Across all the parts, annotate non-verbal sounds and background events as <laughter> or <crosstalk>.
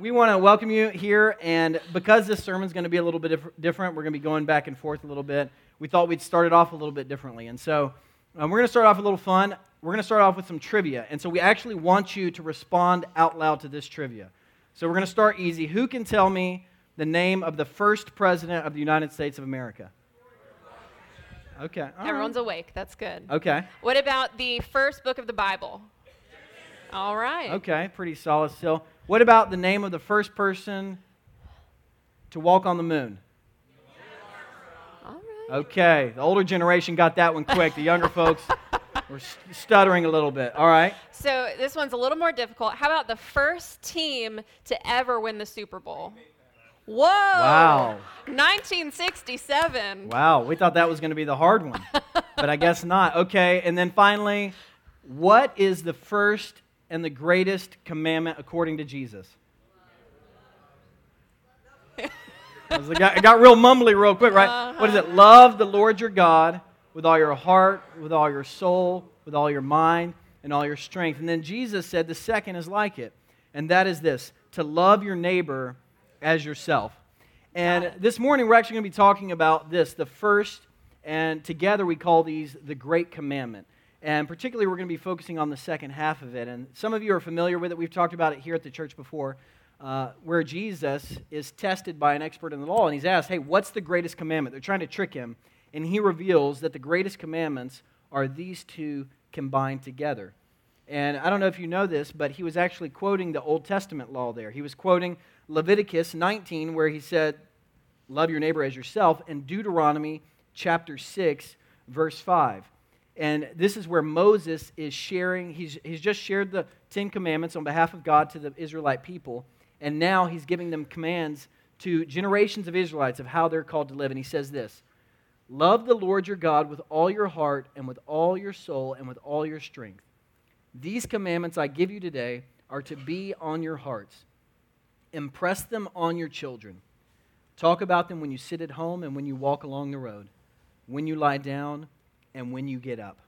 we want to welcome you here, and because this sermon's going to be a little bit diff- different, we're going to be going back and forth a little bit. We thought we'd start it off a little bit differently, and so um, we're going to start off a little fun. We're going to start off with some trivia, and so we actually want you to respond out loud to this trivia. So we're going to start easy. Who can tell me the name of the first president of the United States of America? Okay. all right. Everyone's awake. That's good. Okay. What about the first book of the Bible? All right. Okay, pretty solid still. What about the name of the first person to walk on the moon? All right. Okay, the older generation got that one quick. The younger folks <laughs> were st- stuttering a little bit. All right. So this one's a little more difficult. How about the first team to ever win the Super Bowl? Whoa! Wow. 1967. Wow, we thought that was going to be the hard one, but I guess not. Okay, and then finally, what is the first and the greatest commandment according to Jesus? <laughs> It got, it got real mumbly real quick, right? What is it? Uh-huh. Love the Lord your God with all your heart, with all your soul, with all your mind, and all your strength. And then Jesus said the second is like it, and that is this to love your neighbor as yourself. And this morning, we're actually going to be talking about this the first, and together we call these the Great Commandment. And particularly, we're going to be focusing on the second half of it. And some of you are familiar with it. We've talked about it here at the church before, uh, where Jesus is tested by an expert in the law. And he's asked, Hey, what's the greatest commandment? They're trying to trick him. And he reveals that the greatest commandments are these two combined together. And I don't know if you know this, but he was actually quoting the Old Testament law there. He was quoting Leviticus 19, where he said, Love your neighbor as yourself, and Deuteronomy chapter 6, verse 5. And this is where Moses is sharing, he's, he's just shared the Ten Commandments on behalf of God to the Israelite people. And now he's giving them commands to generations of Israelites of how they're called to live. And he says this Love the Lord your God with all your heart, and with all your soul, and with all your strength. These commandments I give you today are to be on your hearts. Impress them on your children. Talk about them when you sit at home and when you walk along the road, when you lie down and when you get up.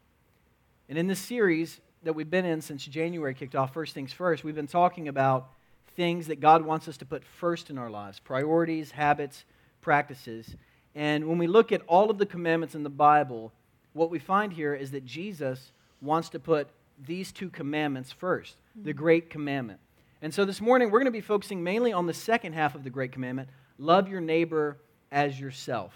And in this series that we've been in since January kicked off, First Things First, we've been talking about things that God wants us to put first in our lives priorities, habits, practices. And when we look at all of the commandments in the Bible, what we find here is that Jesus wants to put these two commandments first, the mm-hmm. great commandment. And so this morning, we're going to be focusing mainly on the second half of the great commandment love your neighbor as yourself.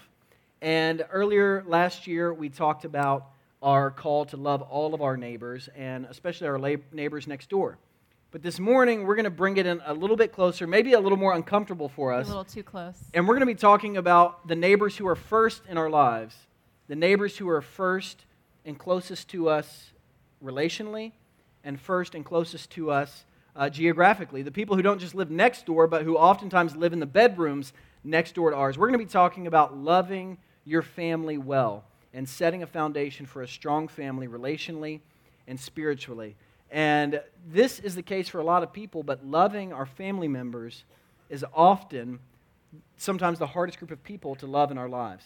And earlier last year, we talked about our call to love all of our neighbors, and especially our lab- neighbors next door. But this morning, we're going to bring it in a little bit closer, maybe a little more uncomfortable for us. A little too close. And we're going to be talking about the neighbors who are first in our lives, the neighbors who are first and closest to us relationally, and first and closest to us uh, geographically. The people who don't just live next door, but who oftentimes live in the bedrooms next door to ours. We're going to be talking about loving your family well and setting a foundation for a strong family relationally and spiritually. And this is the case for a lot of people, but loving our family members is often sometimes the hardest group of people to love in our lives.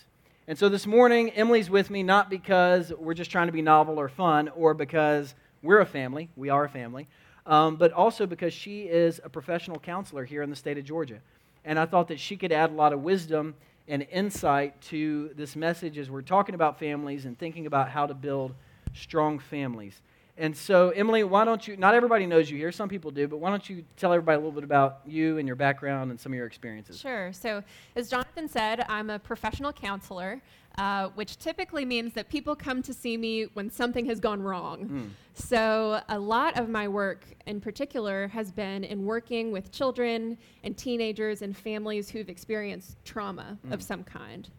And so this morning, Emily's with me not because we're just trying to be novel or fun or because we're a family, we are a family, um, but also because she is a professional counselor here in the state of Georgia. And I thought that she could add a lot of wisdom and insight to this message as we're talking about families and thinking about how to build strong families. And so, Emily, why don't you? Not everybody knows you here. Some people do, but why don't you tell everybody a little bit about you and your background and some of your experiences? Sure. So, as Jonathan said, I'm a professional counselor, uh, which typically means that people come to see me when something has gone wrong. So, a lot of my work in particular has been in working with children and teenagers and families who've experienced trauma of some kind.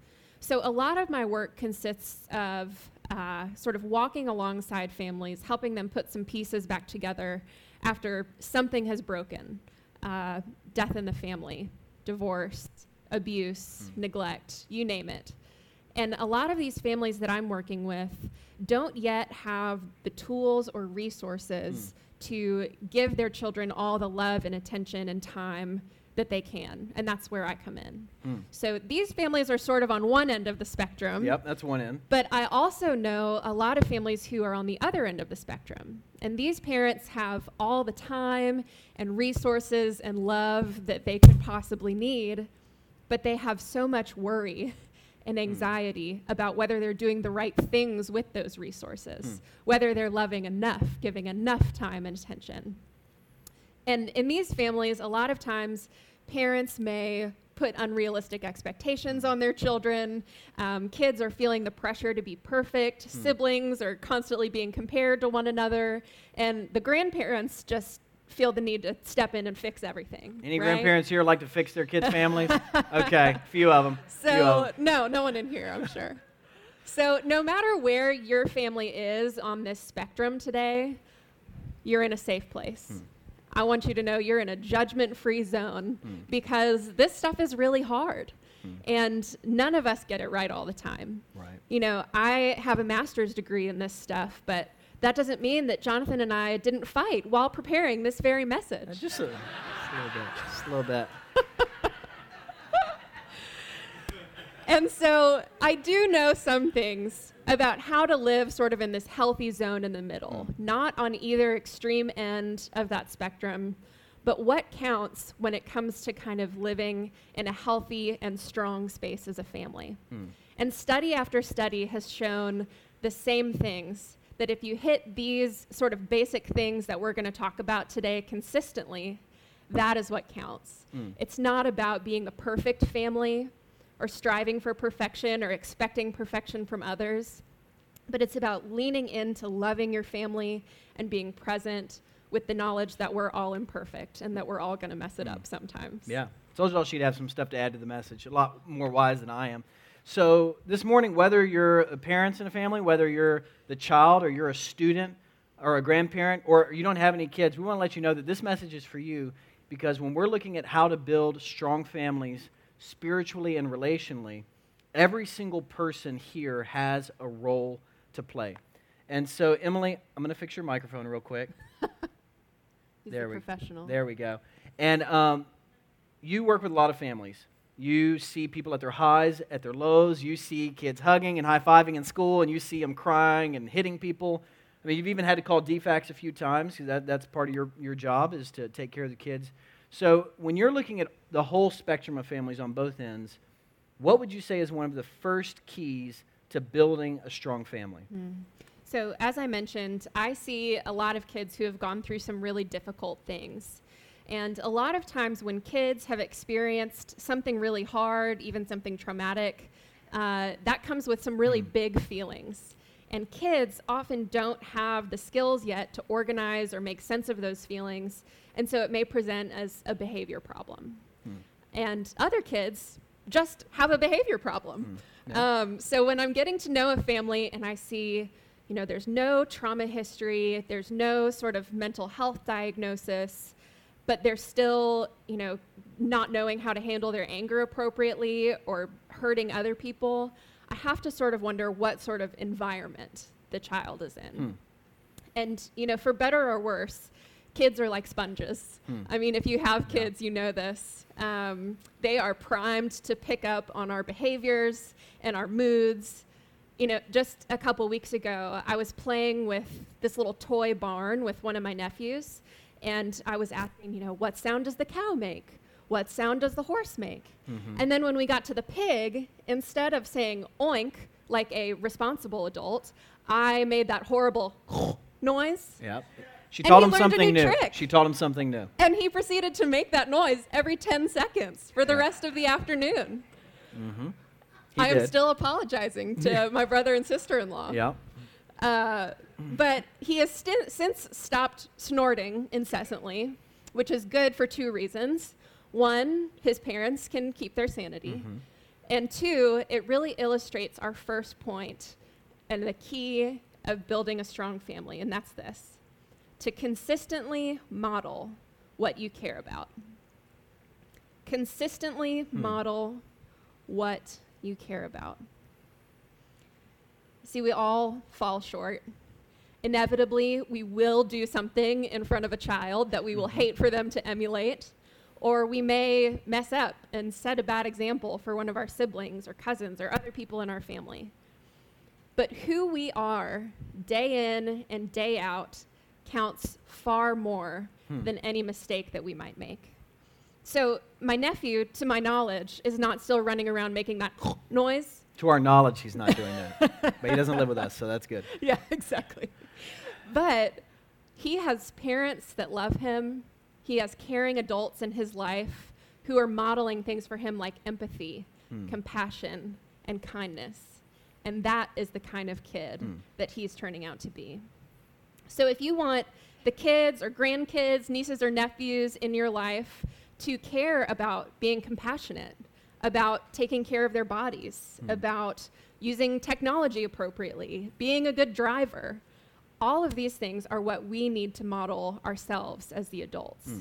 So, a lot of my work consists of uh, sort of walking alongside families, helping them put some pieces back together after something has broken uh, death in the family, divorce, abuse, neglect, you name it. And a lot of these families that I'm working with don't yet have the tools or resources to give their children all the love and attention and time that they can. And that's where I come in. Mm. So these families are sort of on one end of the spectrum. Yep, that's one end. But I also know a lot of families who are on the other end of the spectrum. And these parents have all the time and resources and love that they could possibly need, but they have so much worry and anxiety about whether they're doing the right things with those resources, Mm. whether they're loving enough, giving enough time and attention. And in these families, a lot of times parents may put unrealistic expectations on their children. Um, kids are feeling the pressure to be perfect. Siblings are constantly being compared to one another. And the grandparents just feel the need to step in and fix everything. Any right? grandparents here like to fix their kids' families? <laughs> okay, a few of them. few of So, 'em. no, no one in here, I'm sure. So, no matter where your family is on this spectrum today, you're in a safe place. Hmm. I want you to know you're in a judgment free zone Hmm. because this stuff is really hard. Hmm. And none of us get it right all the time. Right. You know, I have a master's degree in this stuff, but that doesn't mean that Jonathan and I didn't fight while preparing this very message. Uh, Just a, just a little bit. Just a little bit. <laughs> And so I do know some things about how to live sort of in this healthy zone in the middle, not on either extreme end of that spectrum, but what counts when it comes to kind of living in a healthy and strong space as a family. Hmm. And study after study has shown the same things that if you hit these sort of basic things that we're going to talk about today consistently, that is what counts. Mm. It's not about being the perfect family or striving for perfection or expecting perfection from others, but it's about leaning into loving your family and being present with the knowledge that we're all imperfect and that we're all going to mess it up sometimes. Yeah. Told y'all she'd have some stuff to add to the message. A lot more wise than I am. So this morning, whether you're a parents in a family, whether you're the child or you're a student or a grandparent or you don't have any kids, we want to let you know that this message is for you because when we're looking at how to build strong families spiritually and relationally, every single person here has a role to play. And so, Emily, I'm going to fix your microphone real quick. <laughs> He's There we- professional. There we go. And um, you work with a lot of families. You see people at their highs, at their lows. You see kids hugging and high fiving in school, and you see them crying and hitting people. I mean, you've even had to call DFACS a few times because that, that's part of your, your job is to take care of the kids. So when you're looking at the whole spectrum of families on both ends, what would you say is one of the first keys to building a strong family? Hmm. So, as I mentioned, I see a lot of kids who have gone through some really difficult things. And a lot of times, when kids have experienced something really hard, even something traumatic, uh, that comes with some really big feelings. And kids often don't have the skills yet to organize or make sense of those feelings. And so it may present as a behavior problem. And other kids just have a behavior problem. Yeah. Um, so when I'm getting to know a family and I see, you know, there's no trauma history, there's no sort of mental health diagnosis, but they're still, you know, not knowing how to handle their anger appropriately or hurting other people, I have to sort of wonder what sort of environment the child is in. Hmm. And, you know, for better or worse, kids are like sponges. Hmm. I mean, if you have Yeah. kids, you know this. Um, they are primed to pick up on our behaviors and our moods. You know, just a couple weeks ago, I was playing with this little toy barn with one of my nephews, and I was asking, you know, what sound does the cow make? What sound does the horse make? Mhm. And then when we got to the pig, instead of saying oink like a responsible adult, I made that horrible <laughs> noise. Yep. She taught him something new new. She taught him something new. And he proceeded to make that noise every 10 seconds for the Yeah. rest of the afternoon. He I am still apologizing to <laughs> my brother and sister in law. Yeah. Uh, but he has sti- since stopped snorting incessantly, which is good for two reasons. One, his parents can keep their sanity. Mhm. And two, it really illustrates our first point and the key of building a strong family, and that's this to consistently model what you care about. Consistently model what you care about. See, we all fall short. Inevitably we will do something in front of a child that we will Mm-hmm. hate for them to emulate. Or we may mess up and set a bad example for one of our siblings or cousins or other people in our family. But who we are day in and day out counts far more Hmm. than any mistake that we might make. So, my nephew, to my knowledge, is not still running around making that <laughs> noise. To our knowledge, he's not doing that. but he doesn't live with us, so that's good. <laughs> yeah, exactly. But he has parents that love him. He has caring adults in his life who are modeling things for him like empathy, Hmm. compassion, and kindness. And that is the kind of kid Hmm. that he's turning out to be. So if you want the kids or grandkids, nieces or nephews in your life to care about being compassionate, about taking care of their bodies, Hmm. about using technology appropriately, being a good driver, all of these things are what we need to model ourselves as the adults. Hmm.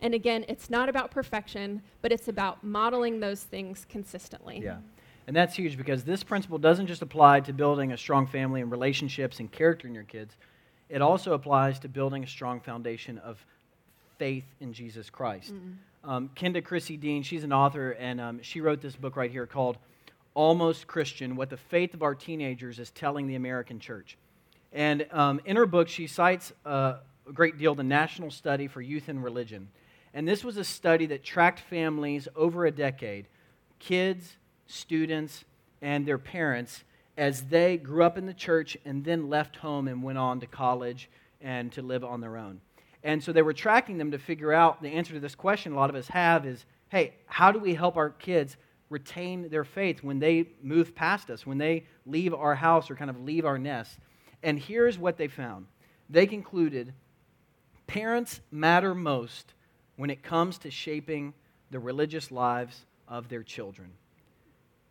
And again, it's not about perfection, but it's about modeling those things consistently. Yeah. And that's huge because this principle doesn't just apply to building a strong family and relationships and character in your kids. It also applies to building a strong foundation of faith in Jesus Christ. Um, Kenda Creasy Dean, she's an author, and um, she wrote this book right here called Almost Christian What the Faith of Our Teenagers is Telling the American Church. And um, in her book, she cites uh, a great deal the National Study for Youth and Religion. And this was a study that tracked families over a decade kids, students, and their parents as they grew up in the church and then left home and went on to college and to live on their own. And so they were tracking them to figure out the answer to this question a lot of us have is hey, how do we help our kids retain their faith when they move past us, when they leave our house or kind of leave our nest? And here's what they found they concluded parents matter most when it comes to shaping the religious lives of their children.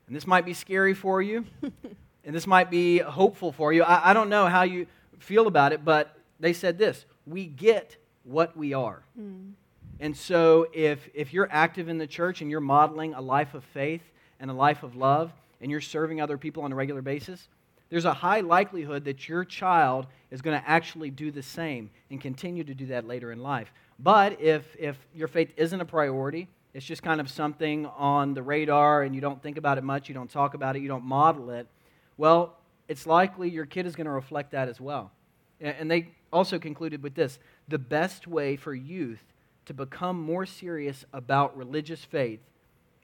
And this might be scary for you, <laughs> and this might be hopeful for you. I, I don't know how you feel about it, but they said this we get what we are. Hmm. And so if, if you're active in the church and you're modeling a life of faith and a life of love, and you're serving other people on a regular basis, there's a high likelihood that your child is going to actually do the same and continue to do that later in life. But if, if your faith isn't a priority, it's just kind of something on the radar and you don't think about it much, you don't talk about it, you don't model it, well, it's likely your kid is going to reflect that as well. And they also concluded with this the best way for youth to become more serious about religious faith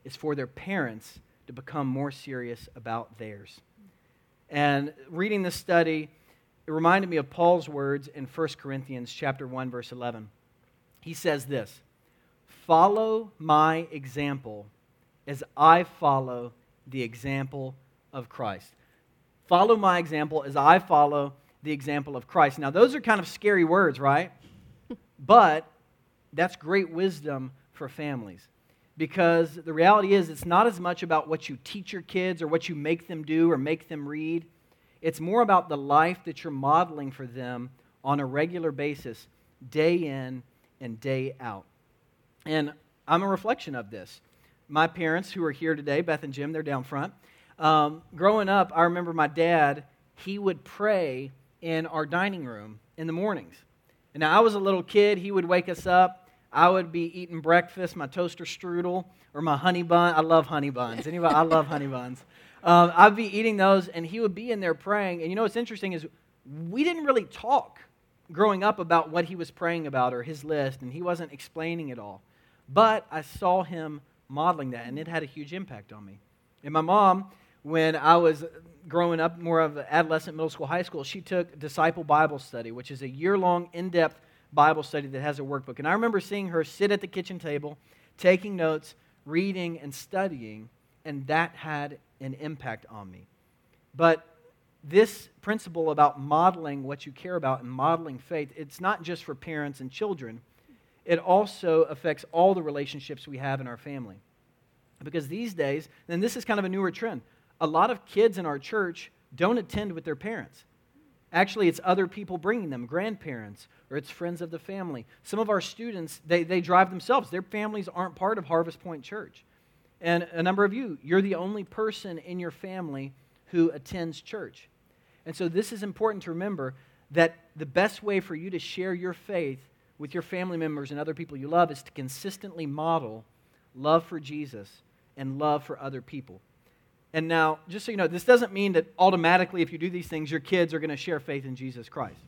is for their parents to become more serious about theirs. And reading this study, it reminded me of Paul's words in 1 Corinthians chapter 1 verse 11. He says this, "Follow my example as I follow the example of Christ." Follow my example as I follow the example of Christ. Now, those are kind of scary words, right? <laughs> but that's great wisdom for families. Because the reality is, it's not as much about what you teach your kids or what you make them do or make them read. It's more about the life that you're modeling for them on a regular basis, day in and day out. And I'm a reflection of this. My parents, who are here today, Beth and Jim, they're down front. Um, growing up, I remember my dad, he would pray in our dining room in the mornings. And now I was a little kid, he would wake us up. I would be eating breakfast, my toaster strudel or my honey bun. I love honey buns. Anybody? I love honey buns. Um, I'd be eating those, and he would be in there praying. And you know what's interesting is we didn't really talk growing up about what he was praying about or his list, and he wasn't explaining it all. But I saw him modeling that, and it had a huge impact on me. And my mom, when I was growing up, more of adolescent, middle school, high school, she took Disciple Bible Study, which is a year long, in depth Bible study that has a workbook. And I remember seeing her sit at the kitchen table, taking notes, reading, and studying, and that had an impact on me. But this principle about modeling what you care about and modeling faith, it's not just for parents and children, it also affects all the relationships we have in our family. Because these days, and this is kind of a newer trend, a lot of kids in our church don't attend with their parents. Actually, it's other people bringing them, grandparents, or it's friends of the family. Some of our students, they, they drive themselves. Their families aren't part of Harvest Point Church. And a number of you, you're the only person in your family who attends church. And so this is important to remember that the best way for you to share your faith with your family members and other people you love is to consistently model love for Jesus and love for other people. And now, just so you know, this doesn't mean that automatically, if you do these things, your kids are going to share faith in Jesus Christ.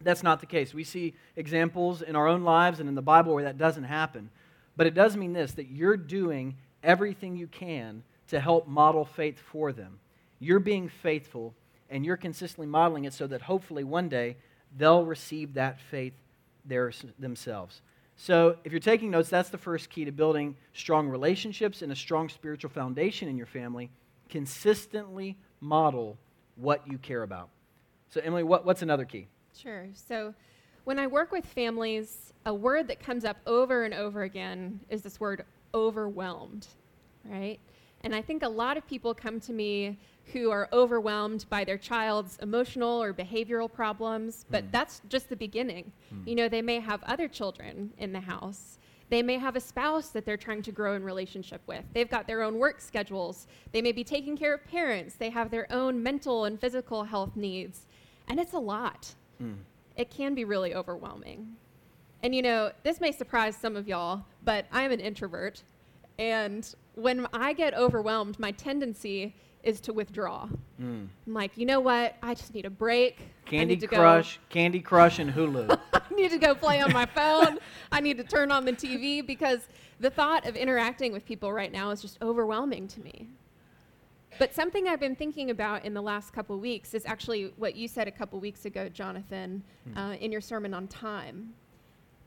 That's not the case. We see examples in our own lives and in the Bible where that doesn't happen. But it does mean this that you're doing everything you can to help model faith for them. You're being faithful and you're consistently modeling it so that hopefully one day they'll receive that faith themselves. So, if you're taking notes, that's the first key to building strong relationships and a strong spiritual foundation in your family. Consistently model what you care about. So, Emily, what, what's another key? Sure. So, when I work with families, a word that comes up over and over again is this word overwhelmed, right? And I think a lot of people come to me who are overwhelmed by their child's emotional or behavioral problems, but mm. that's just the beginning. Mm. You know, they may have other children in the house. They may have a spouse that they're trying to grow in relationship with. They've got their own work schedules. They may be taking care of parents. They have their own mental and physical health needs. And it's a lot. Mm. It can be really overwhelming. And you know, this may surprise some of y'all, but I'm an introvert. And when I get overwhelmed, my tendency is to withdraw. Mm. I'm like, you know what? I just need a break. Candy Crush, go. Candy Crush, and Hulu. <laughs> I need to go play on my phone. I need to turn on the TV because the thought of interacting with people right now is just overwhelming to me. But something I've been thinking about in the last couple weeks is actually what you said a couple weeks ago, Jonathan, mm. uh, in your sermon on time.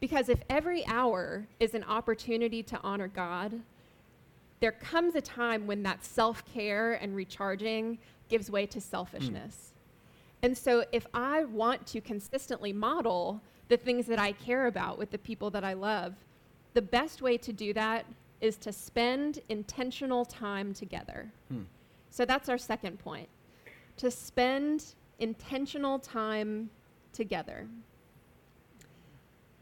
Because if every hour is an opportunity to honor God, there comes a time when that self care and recharging gives way to selfishness. Mm. And so, if I want to consistently model the things that I care about with the people that I love, the best way to do that is to spend intentional time together. Hmm. So, that's our second point to spend intentional time together.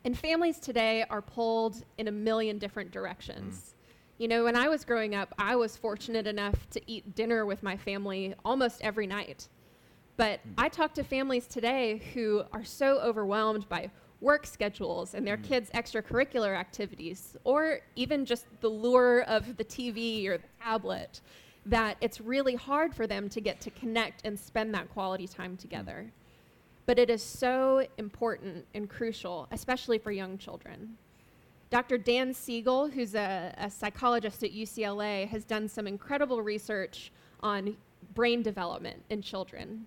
And families today are pulled in a million different directions. You know, when I was growing up, I was fortunate enough to eat dinner with my family almost every night. But mm. I talk to families today who are so overwhelmed by work schedules and their mm. kids' extracurricular activities, or even just the lure of the TV or the tablet, that it's really hard for them to get to connect and spend that quality time together. Mm. But it is so important and crucial, especially for young children. Dr. Dan Siegel, who's a, a, psychologist at UCLA, has done some incredible research on brain development in children.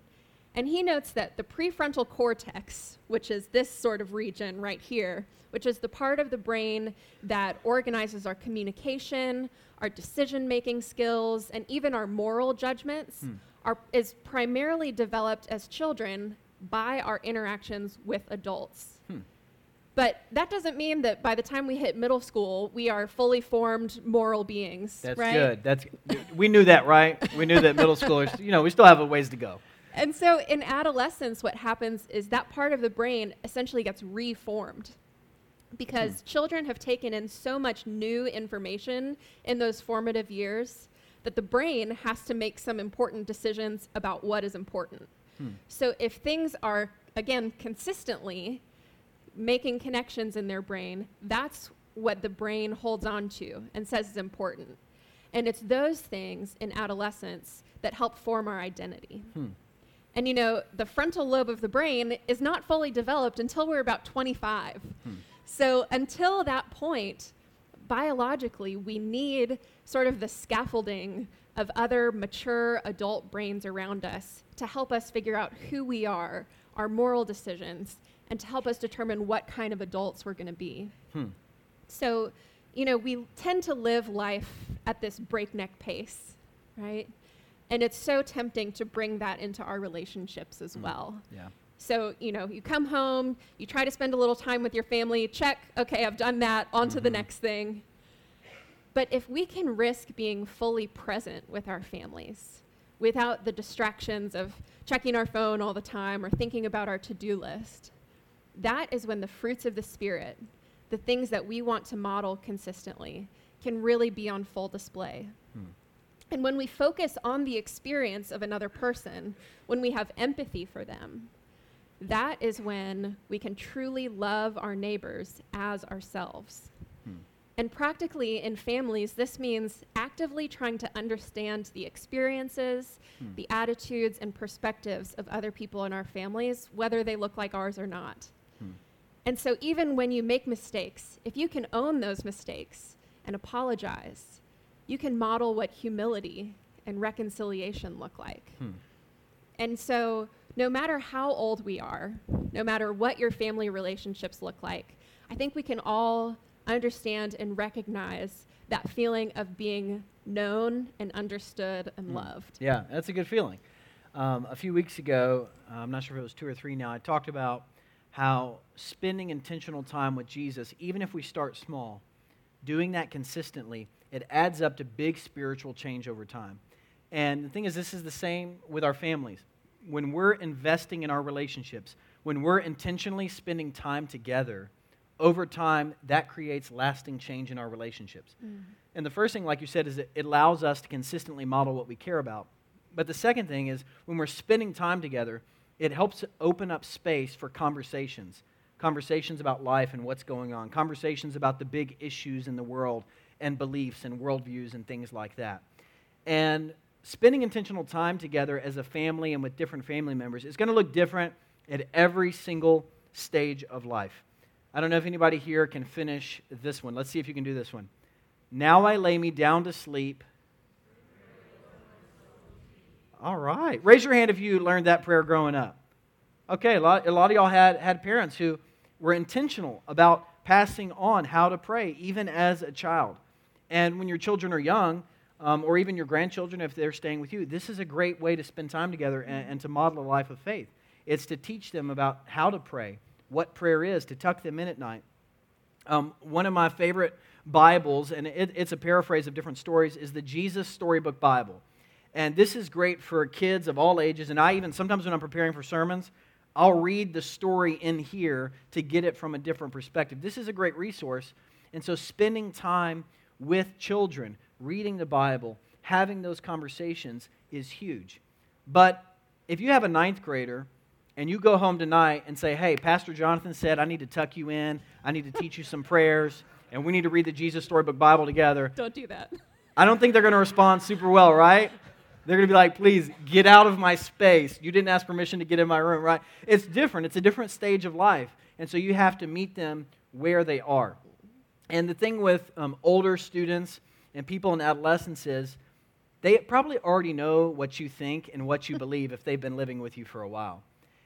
And he notes that the prefrontal cortex, which is this sort of region right here, which is the part of the brain that organizes our communication, our decision making skills, and even our moral judgments, hmm. are, is primarily developed as children by our interactions with adults. But that doesn't mean that by the time we hit middle school, we are fully formed moral beings. That's right? good. That's we knew that, right? We knew that middle schoolers, you know, we still have a ways to go. And so in adolescence, what happens is that part of the brain essentially gets reformed because hmm. children have taken in so much new information in those formative years that the brain has to make some important decisions about what is important. Hmm. So if things are, again, consistently making connections in their brain, that's what the brain holds on to and says is important. And it's those things in adolescence that help form our identity. Hmm. And you know, the frontal lobe of the brain is not fully developed until we're about 25. Hmm. So until that point, biologically, we need sort of the scaffolding of other mature adult brains around us to help us figure out who we are, our moral decisions, and to help us determine what kind of adults we're going to be. Hmm. So, you know, we tend to live life at this breakneck pace, right? And it's so tempting to bring that into our relationships as mm. well. Yeah. So, you know, you come home, you try to spend a little time with your family, check, okay, I've done that, on to mm-hmm. the next thing. But if we can risk being fully present with our families without the distractions of checking our phone all the time or thinking about our to do list, that is when the fruits of the Spirit, the things that we want to model consistently, can really be on full display. Hmm. And when we focus on the experience of another person, when we have empathy for them, that is when we can truly love our neighbors as ourselves. Hmm. And practically in families, this means actively trying to understand the experiences, hmm. the attitudes, and perspectives of other people in our families, whether they look like ours or not. Hmm. And so, even when you make mistakes, if you can own those mistakes and apologize, you can model what humility and reconciliation look like. Hmm. And so, no matter how old we are, no matter what your family relationships look like, I think we can all understand and recognize that feeling of being known and understood and mm. loved. Yeah, that's a good feeling. Um, a few weeks ago, I'm not sure if it was two or three now, I talked about how spending intentional time with Jesus, even if we start small, doing that consistently, it adds up to big spiritual change over time. And the thing is, this is the same with our families. When we're investing in our relationships, when we're intentionally spending time together, over time, that creates lasting change in our relationships. Mm. And the first thing, like you said, is it allows us to consistently model what we care about. But the second thing is when we're spending time together, it helps open up space for conversations conversations about life and what's going on, conversations about the big issues in the world and beliefs and worldviews and things like that. And spending intentional time together as a family and with different family members is going to look different at every single stage of life. I don't know if anybody here can finish this one. Let's see if you can do this one. Now I lay me down to sleep. All right. Raise your hand if you learned that prayer growing up. Okay, a lot, a lot of y'all had, had parents who were intentional about passing on how to pray, even as a child. And when your children are young, um, or even your grandchildren, if they're staying with you, this is a great way to spend time together and, and to model a life of faith. It's to teach them about how to pray what prayer is, to tuck them in at night. Um, one of my favorite Bibles, and it, it's a paraphrase of different stories, is the Jesus Storybook Bible. And this is great for kids of all ages. And I even, sometimes when I'm preparing for sermons, I'll read the story in here to get it from a different perspective. This is a great resource. And so, spending time with children, reading the Bible, having those conversations is huge. But if you have a ninth grader and you go home tonight and say, hey, Pastor Jonathan said I need to tuck you in, I need to teach you some prayers, and we need to read the Jesus Storybook Bible together. Don't do that. I don't think they're going to respond super well, right? They're going to be like, please get out of my space. You didn't ask permission to get in my room, right? It's different. It's a different stage of life. And so you have to meet them where they are. And the thing with um, older students and people in adolescence is they probably already know what you think and what you believe if they've been living with you for a while.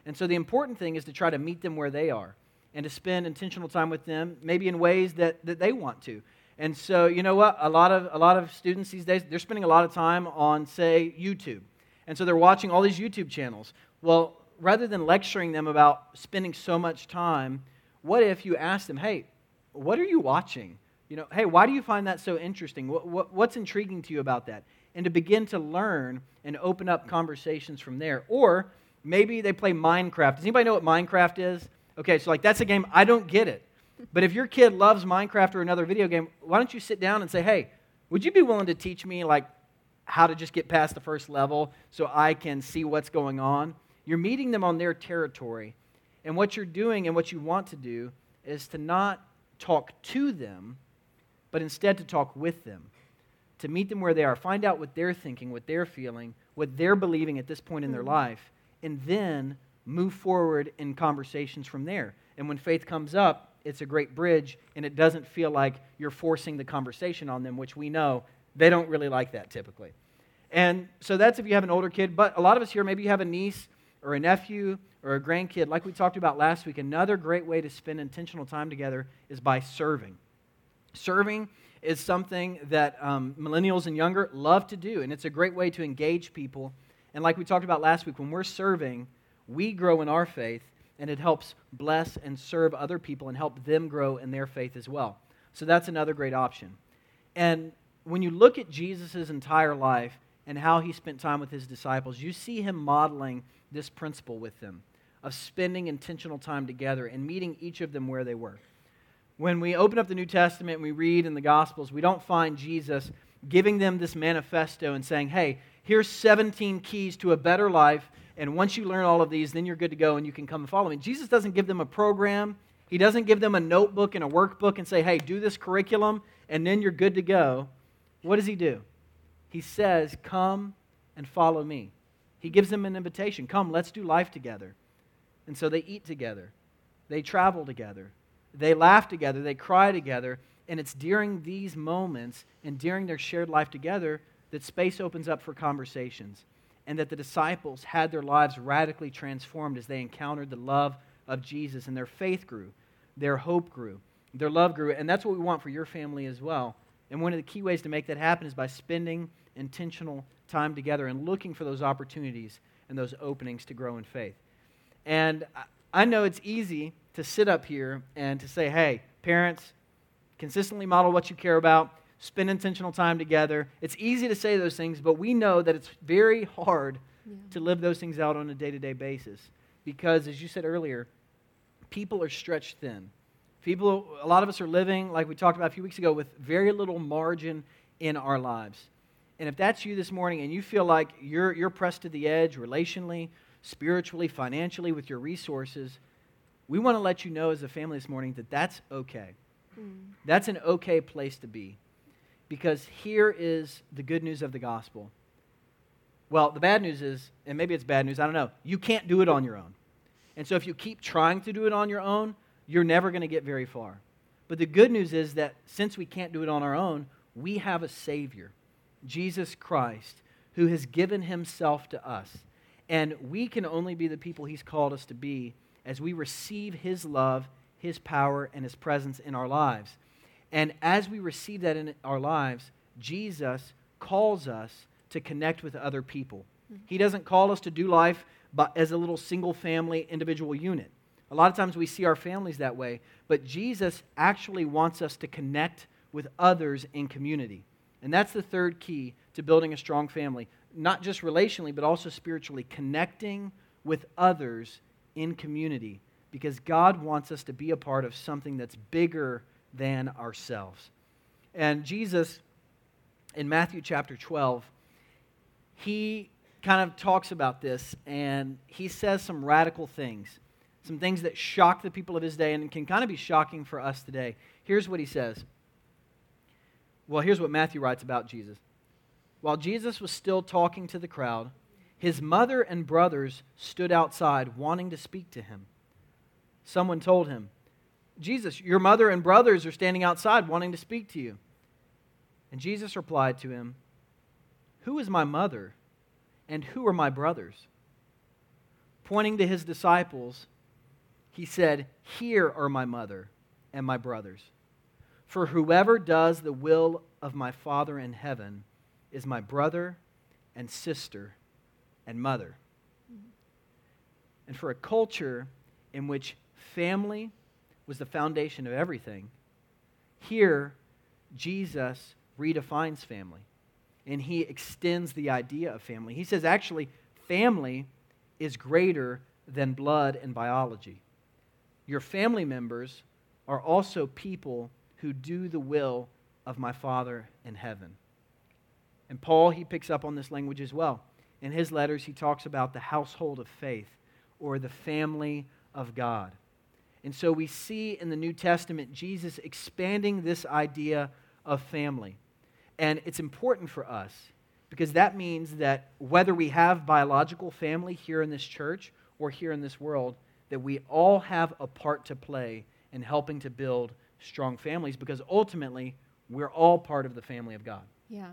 And so the important thing is to try to meet them where they are and to spend intentional time with them, maybe in ways that, that they want to. And so, you know what? A lot of a lot of students these days they're spending a lot of time on, say, YouTube, and so they're watching all these YouTube channels. Well, rather than lecturing them about spending so much time, what if you ask them, "Hey, what are you watching? You know, hey, why do you find that so interesting? What, what, what's intriguing to you about that?" And to begin to learn and open up conversations from there, or Maybe they play Minecraft. Does anybody know what Minecraft is? Okay, so like that's a game, I don't get it. But if your kid loves Minecraft or another video game, why don't you sit down and say, hey, would you be willing to teach me like how to just get past the first level so I can see what's going on? You're meeting them on their territory. And what you're doing and what you want to do is to not talk to them, but instead to talk with them, to meet them where they are, find out what they're thinking, what they're feeling, what they're believing at this point in their mm-hmm. life, and then move forward in conversations from there. And when faith comes up, it's a great bridge, and it doesn't feel like you're forcing the conversation on them, which we know they don't really like that typically. And so that's if you have an older kid, but a lot of us here, maybe you have a niece or a nephew or a grandkid, like we talked about last week. Another great way to spend intentional time together is by serving. Serving is something that um, millennials and younger love to do, and it's a great way to engage people and like we talked about last week, when we're serving, we grow in our faith, and it helps bless and serve other people and help them grow in their faith as well. So that's another great option. And when you look at Jesus' entire life and how he spent time with his disciples, you see him modeling this principle with them of spending intentional time together and meeting each of them where they were. When we open up the New Testament and we read in the Gospels, we don't find Jesus giving them this manifesto and saying, hey, here's 17 keys to a better life, And once you learn all of these, then you're good to go and you can come and follow me. Jesus doesn't give them a program, He doesn't give them a notebook and a workbook and say, hey, do this curriculum and then you're good to go. What does He do? He says, come and follow me. He gives them an invitation come, let's do life together. And so they eat together, they travel together, they laugh together, they cry together. And it's during these moments and during their shared life together that space opens up for conversations and that the disciples had their lives radically transformed as they encountered the love of Jesus and their faith grew, their hope grew, their love grew. And that's what we want for your family as well. And one of the key ways to make that happen is by spending intentional time together and looking for those opportunities and those openings to grow in faith. And I know it's easy to sit up here and to say, hey, parents, consistently model what you care about, spend intentional time together. It's easy to say those things, but we know that it's very hard yeah. to live those things out on a day to day basis because, as you said earlier, people are stretched thin. People, a lot of us are living, like we talked about a few weeks ago, with very little margin in our lives. And if that's you this morning and you feel like you're, you're pressed to the edge relationally, spiritually, financially, with your resources, we want to let you know as a family this morning that that's okay. Mm. That's an okay place to be. Because here is the good news of the gospel. Well, the bad news is, and maybe it's bad news, I don't know, you can't do it on your own. And so if you keep trying to do it on your own, you're never going to get very far. But the good news is that since we can't do it on our own, we have a Savior, Jesus Christ, who has given himself to us. And we can only be the people he's called us to be as we receive his love, his power, and his presence in our lives. And as we receive that in our lives, Jesus calls us to connect with other people. Mm-hmm. He doesn't call us to do life but as a little single family individual unit. A lot of times we see our families that way, but Jesus actually wants us to connect with others in community. And that's the third key to building a strong family, not just relationally, but also spiritually, connecting with others in community because God wants us to be a part of something that's bigger than ourselves. And Jesus, in Matthew chapter 12, he kind of talks about this and he says some radical things, some things that shock the people of his day and can kind of be shocking for us today. Here's what he says. Well, here's what Matthew writes about Jesus. While Jesus was still talking to the crowd, his mother and brothers stood outside wanting to speak to him. Someone told him, Jesus, your mother and brothers are standing outside wanting to speak to you. And Jesus replied to him, Who is my mother and who are my brothers? Pointing to his disciples, he said, Here are my mother and my brothers. For whoever does the will of my Father in heaven is my brother and sister and mother. And for a culture in which family was the foundation of everything. Here, Jesus redefines family and he extends the idea of family. He says, actually, family is greater than blood and biology. Your family members are also people who do the will of my Father in heaven. And Paul, he picks up on this language as well. In his letters, he talks about the household of faith or the family of God. And so we see in the New Testament Jesus expanding this idea of family. And it's important for us because that means that whether we have biological family here in this church or here in this world, that we all have a part to play in helping to build strong families because ultimately we're all part of the family of God. Yeah.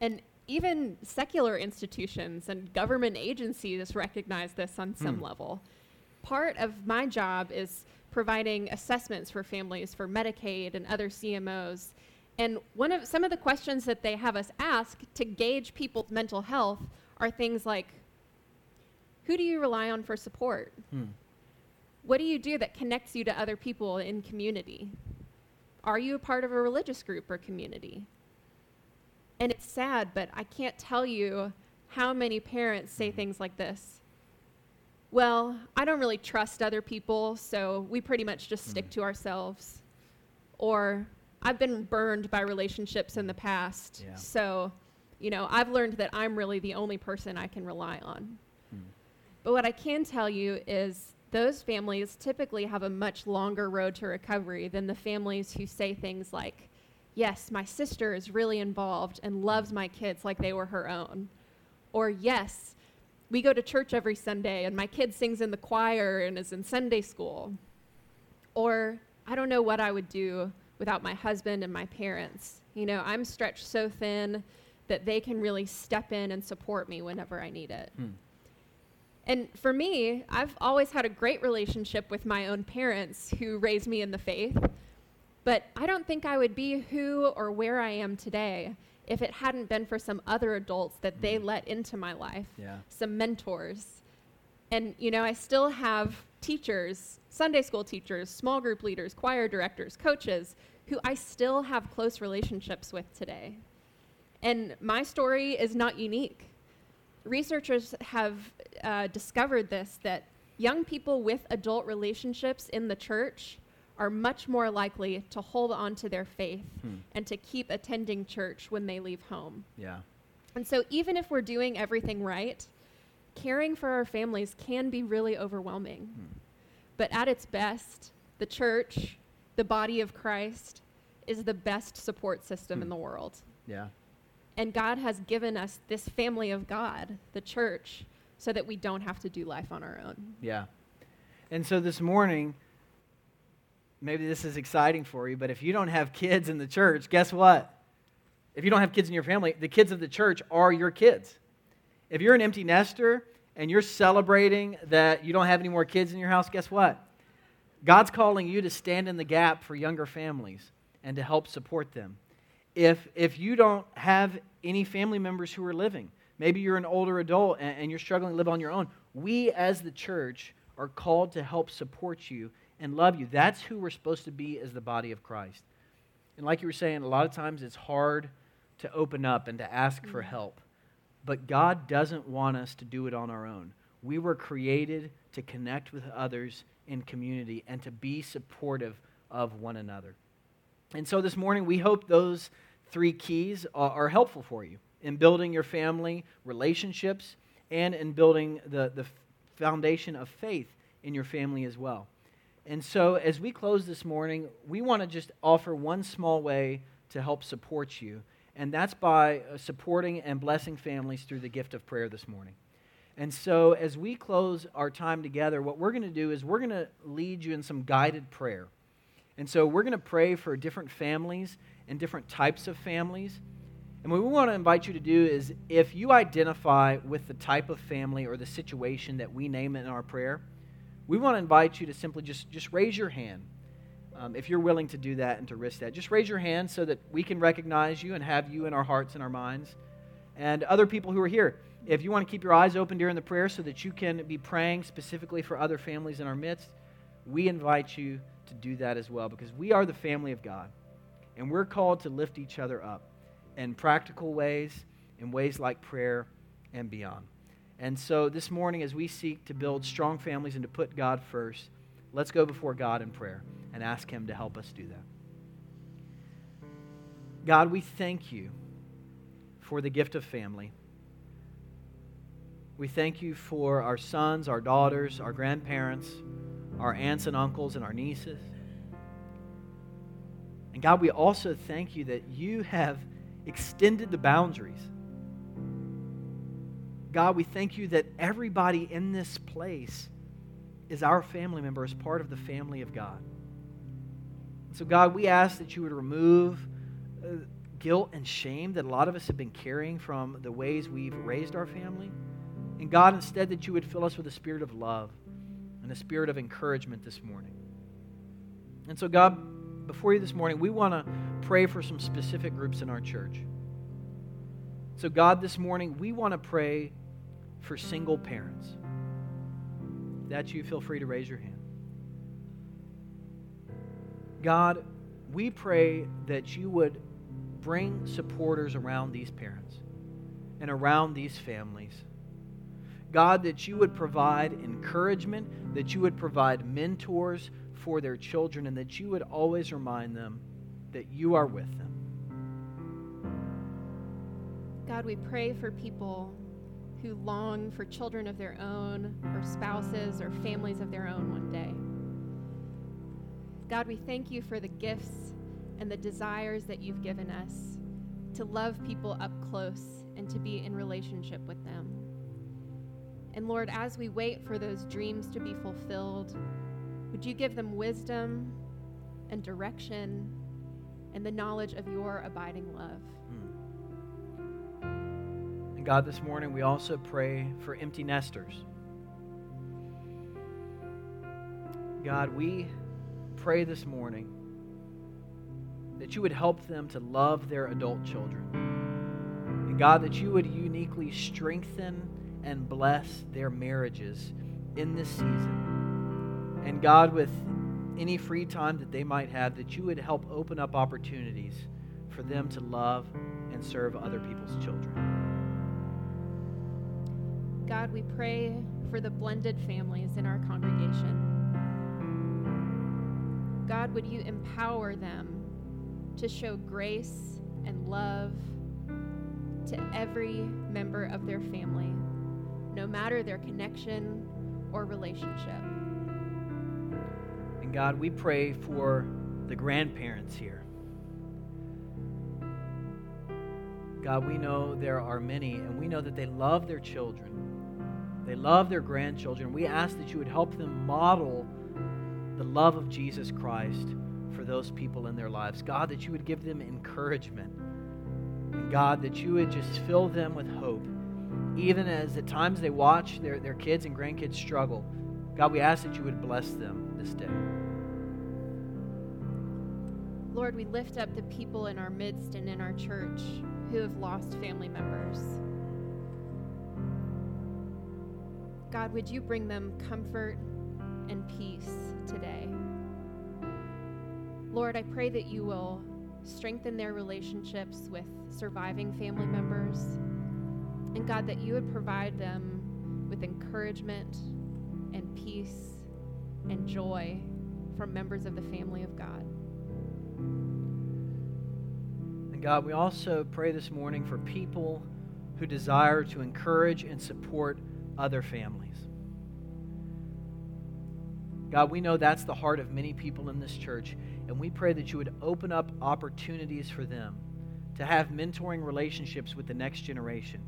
And even secular institutions and government agencies recognize this on some hmm. level. Part of my job is providing assessments for families for Medicaid and other CMOs. And one of some of the questions that they have us ask to gauge people's mental health are things like who do you rely on for support? Hmm. What do you do that connects you to other people in community? Are you a part of a religious group or community? And it's sad, but I can't tell you how many parents say hmm. things like this well, I don't really trust other people, so we pretty much just stick mm. to ourselves. Or I've been burned by relationships in the past, yeah. so you know, I've learned that I'm really the only person I can rely on. Mm. But what I can tell you is those families typically have a much longer road to recovery than the families who say things like, Yes, my sister is really involved and loves my kids like they were her own. Or, Yes, we go to church every Sunday and my kid sings in the choir and is in Sunday school. Or, I don't know what I would do without my husband and my parents. You know, I'm stretched so thin that they can really step in and support me whenever I need it. Hmm. And for me, I've always had a great relationship with my own parents who raised me in the faith. But I don't think I would be who or where I am today if it hadn't been for some other adults that mm. they let into my life, yeah. some mentors. And, you know, I still have teachers, Sunday school teachers, small group leaders, choir directors, coaches, who I still have close relationships with today. And my story is not unique. Researchers have uh, discovered this that young people with adult relationships in the church are much more likely to hold on to their faith hmm. and to keep attending church when they leave home. Yeah. And so, even if we're doing everything right, caring for our families can be really overwhelming. Hmm. But at its best, the church, the body of Christ, is the best support system hmm. in the world. Yeah. And God has given us this family of God, the church, so that we don't have to do life on our own. Yeah. And so this morning, maybe this is exciting for you, but if you don't have kids in the church, guess what? If you don't have kids in your family, the kids of the church are your kids. If you're an empty nester and you're celebrating that you don't have any more kids in your house, guess what? God's calling you to stand in the gap for younger families and to help support them. If, if you don't have any family members who are living, maybe you're an older adult and, and you're struggling to live on your own, we as the church are called to help support you and love you. That's who we're supposed to be as the body of Christ. And like you were saying, a lot of times it's hard to open up and to ask for mm-hmm. help. But God doesn't want us to do it on our own. We were created to connect with others in community and to be supportive of one another. And so this morning, we hope those three keys are, helpful for you in building your family relationships and in building the, the foundation of faith in your family as well. And so, as we close this morning, we want to just offer one small way to help support you, and that's by uh, supporting and blessing families through the gift of prayer this morning. And so, as we close our time together, what we're going to do is we're going to lead you in some guided prayer. And so, we're going to pray for different families and different types of families. And what we want to invite you to do is if you identify with the type of family or the situation that we name in our prayer, we want to invite you to simply just, just raise your hand. Um, if you're willing to do that and to risk that, just raise your hand so that we can recognize you and have you in our hearts and our minds. And other people who are here, if you want to keep your eyes open during the prayer so that you can be praying specifically for other families in our midst, we invite you to do that as well because we are the family of God. And we're called to lift each other up in practical ways, in ways like prayer, and beyond. And so this morning, as we seek to build strong families and to put God first, let's go before God in prayer and ask Him to help us do that. God, we thank you for the gift of family. We thank you for our sons, our daughters, our grandparents, our aunts and uncles, and our nieces. And God, we also thank you that you have extended the boundaries God, we thank you that everybody in this place is our family member, is part of the family of God. So, God, we ask that you would remove uh, guilt and shame that a lot of us have been carrying from the ways we've raised our family. And, God, instead, that you would fill us with a spirit of love and a spirit of encouragement this morning. And so, God, before you this morning, we want to pray for some specific groups in our church. So, God, this morning, we want to pray for single parents. If that's you, feel free to raise your hand. God, we pray that you would bring supporters around these parents and around these families. God, that you would provide encouragement, that you would provide mentors for their children, and that you would always remind them that you are with them. God, we pray for people who long for children of their own, or spouses, or families of their own one day. God, we thank you for the gifts and the desires that you've given us to love people up close and to be in relationship with them. And Lord, as we wait for those dreams to be fulfilled, would you give them wisdom and direction and the knowledge of your abiding love? God, this morning we also pray for empty nesters. God, we pray this morning that you would help them to love their adult children. And God, that you would uniquely strengthen and bless their marriages in this season. And God, with any free time that they might have, that you would help open up opportunities for them to love and serve other people's children. God, we pray for the blended families in our congregation. God, would you empower them to show grace and love to every member of their family, no matter their connection or relationship? And God, we pray for the grandparents here. God, we know there are many, and we know that they love their children. They love their grandchildren. We ask that you would help them model the love of Jesus Christ for those people in their lives. God, that you would give them encouragement. And God, that you would just fill them with hope, even as at times they watch their, their kids and grandkids struggle. God, we ask that you would bless them this day. Lord, we lift up the people in our midst and in our church who have lost family members. God, would you bring them comfort and peace today? Lord, I pray that you will strengthen their relationships with surviving family members. And God, that you would provide them with encouragement and peace and joy from members of the family of God. And God, we also pray this morning for people who desire to encourage and support other families. God, we know that's the heart of many people in this church, and we pray that you would open up opportunities for them to have mentoring relationships with the next generation.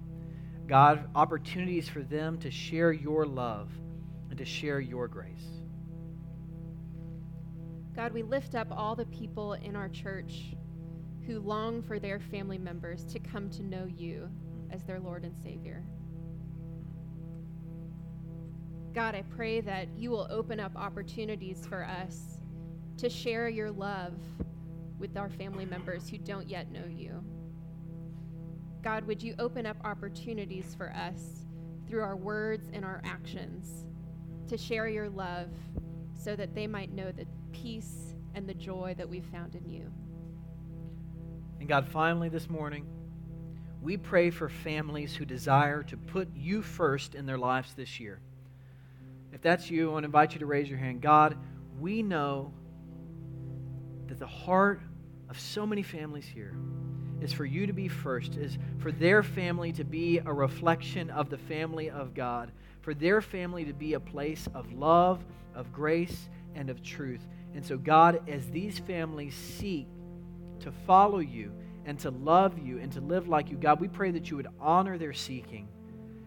God, opportunities for them to share your love and to share your grace. God, we lift up all the people in our church who long for their family members to come to know you as their Lord and Savior. God, I pray that you will open up opportunities for us to share your love with our family members who don't yet know you. God, would you open up opportunities for us through our words and our actions to share your love so that they might know the peace and the joy that we've found in you. And God, finally this morning, we pray for families who desire to put you first in their lives this year. If that's you, I want to invite you to raise your hand. God, we know that the heart of so many families here is for you to be first, is for their family to be a reflection of the family of God, for their family to be a place of love, of grace, and of truth. And so, God, as these families seek to follow you and to love you and to live like you, God, we pray that you would honor their seeking,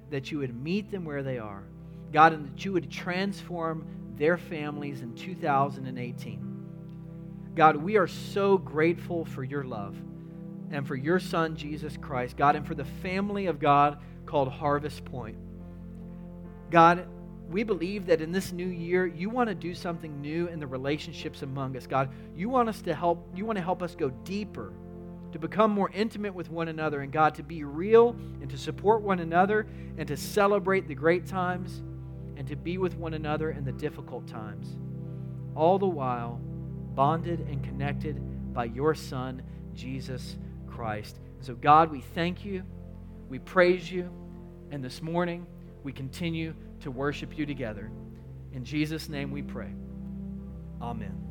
that you would meet them where they are, God, and that you would transform their families in 2018. God, we are so grateful for your love and for your Son, Jesus Christ, God, and for the family of God called Harvest Point. God, we believe that in this new year, you want to do something new in the relationships among us, God. You want us to help, you want to help us go deeper, to become more intimate with one another, and God, to be real and to support one another and to celebrate the great times and to be with one another in the difficult times. All the while, bonded and connected by your Son, Jesus Christ. So, God, we thank you, we praise you, and this morning we continue to worship you together. In Jesus' name we pray. Amen.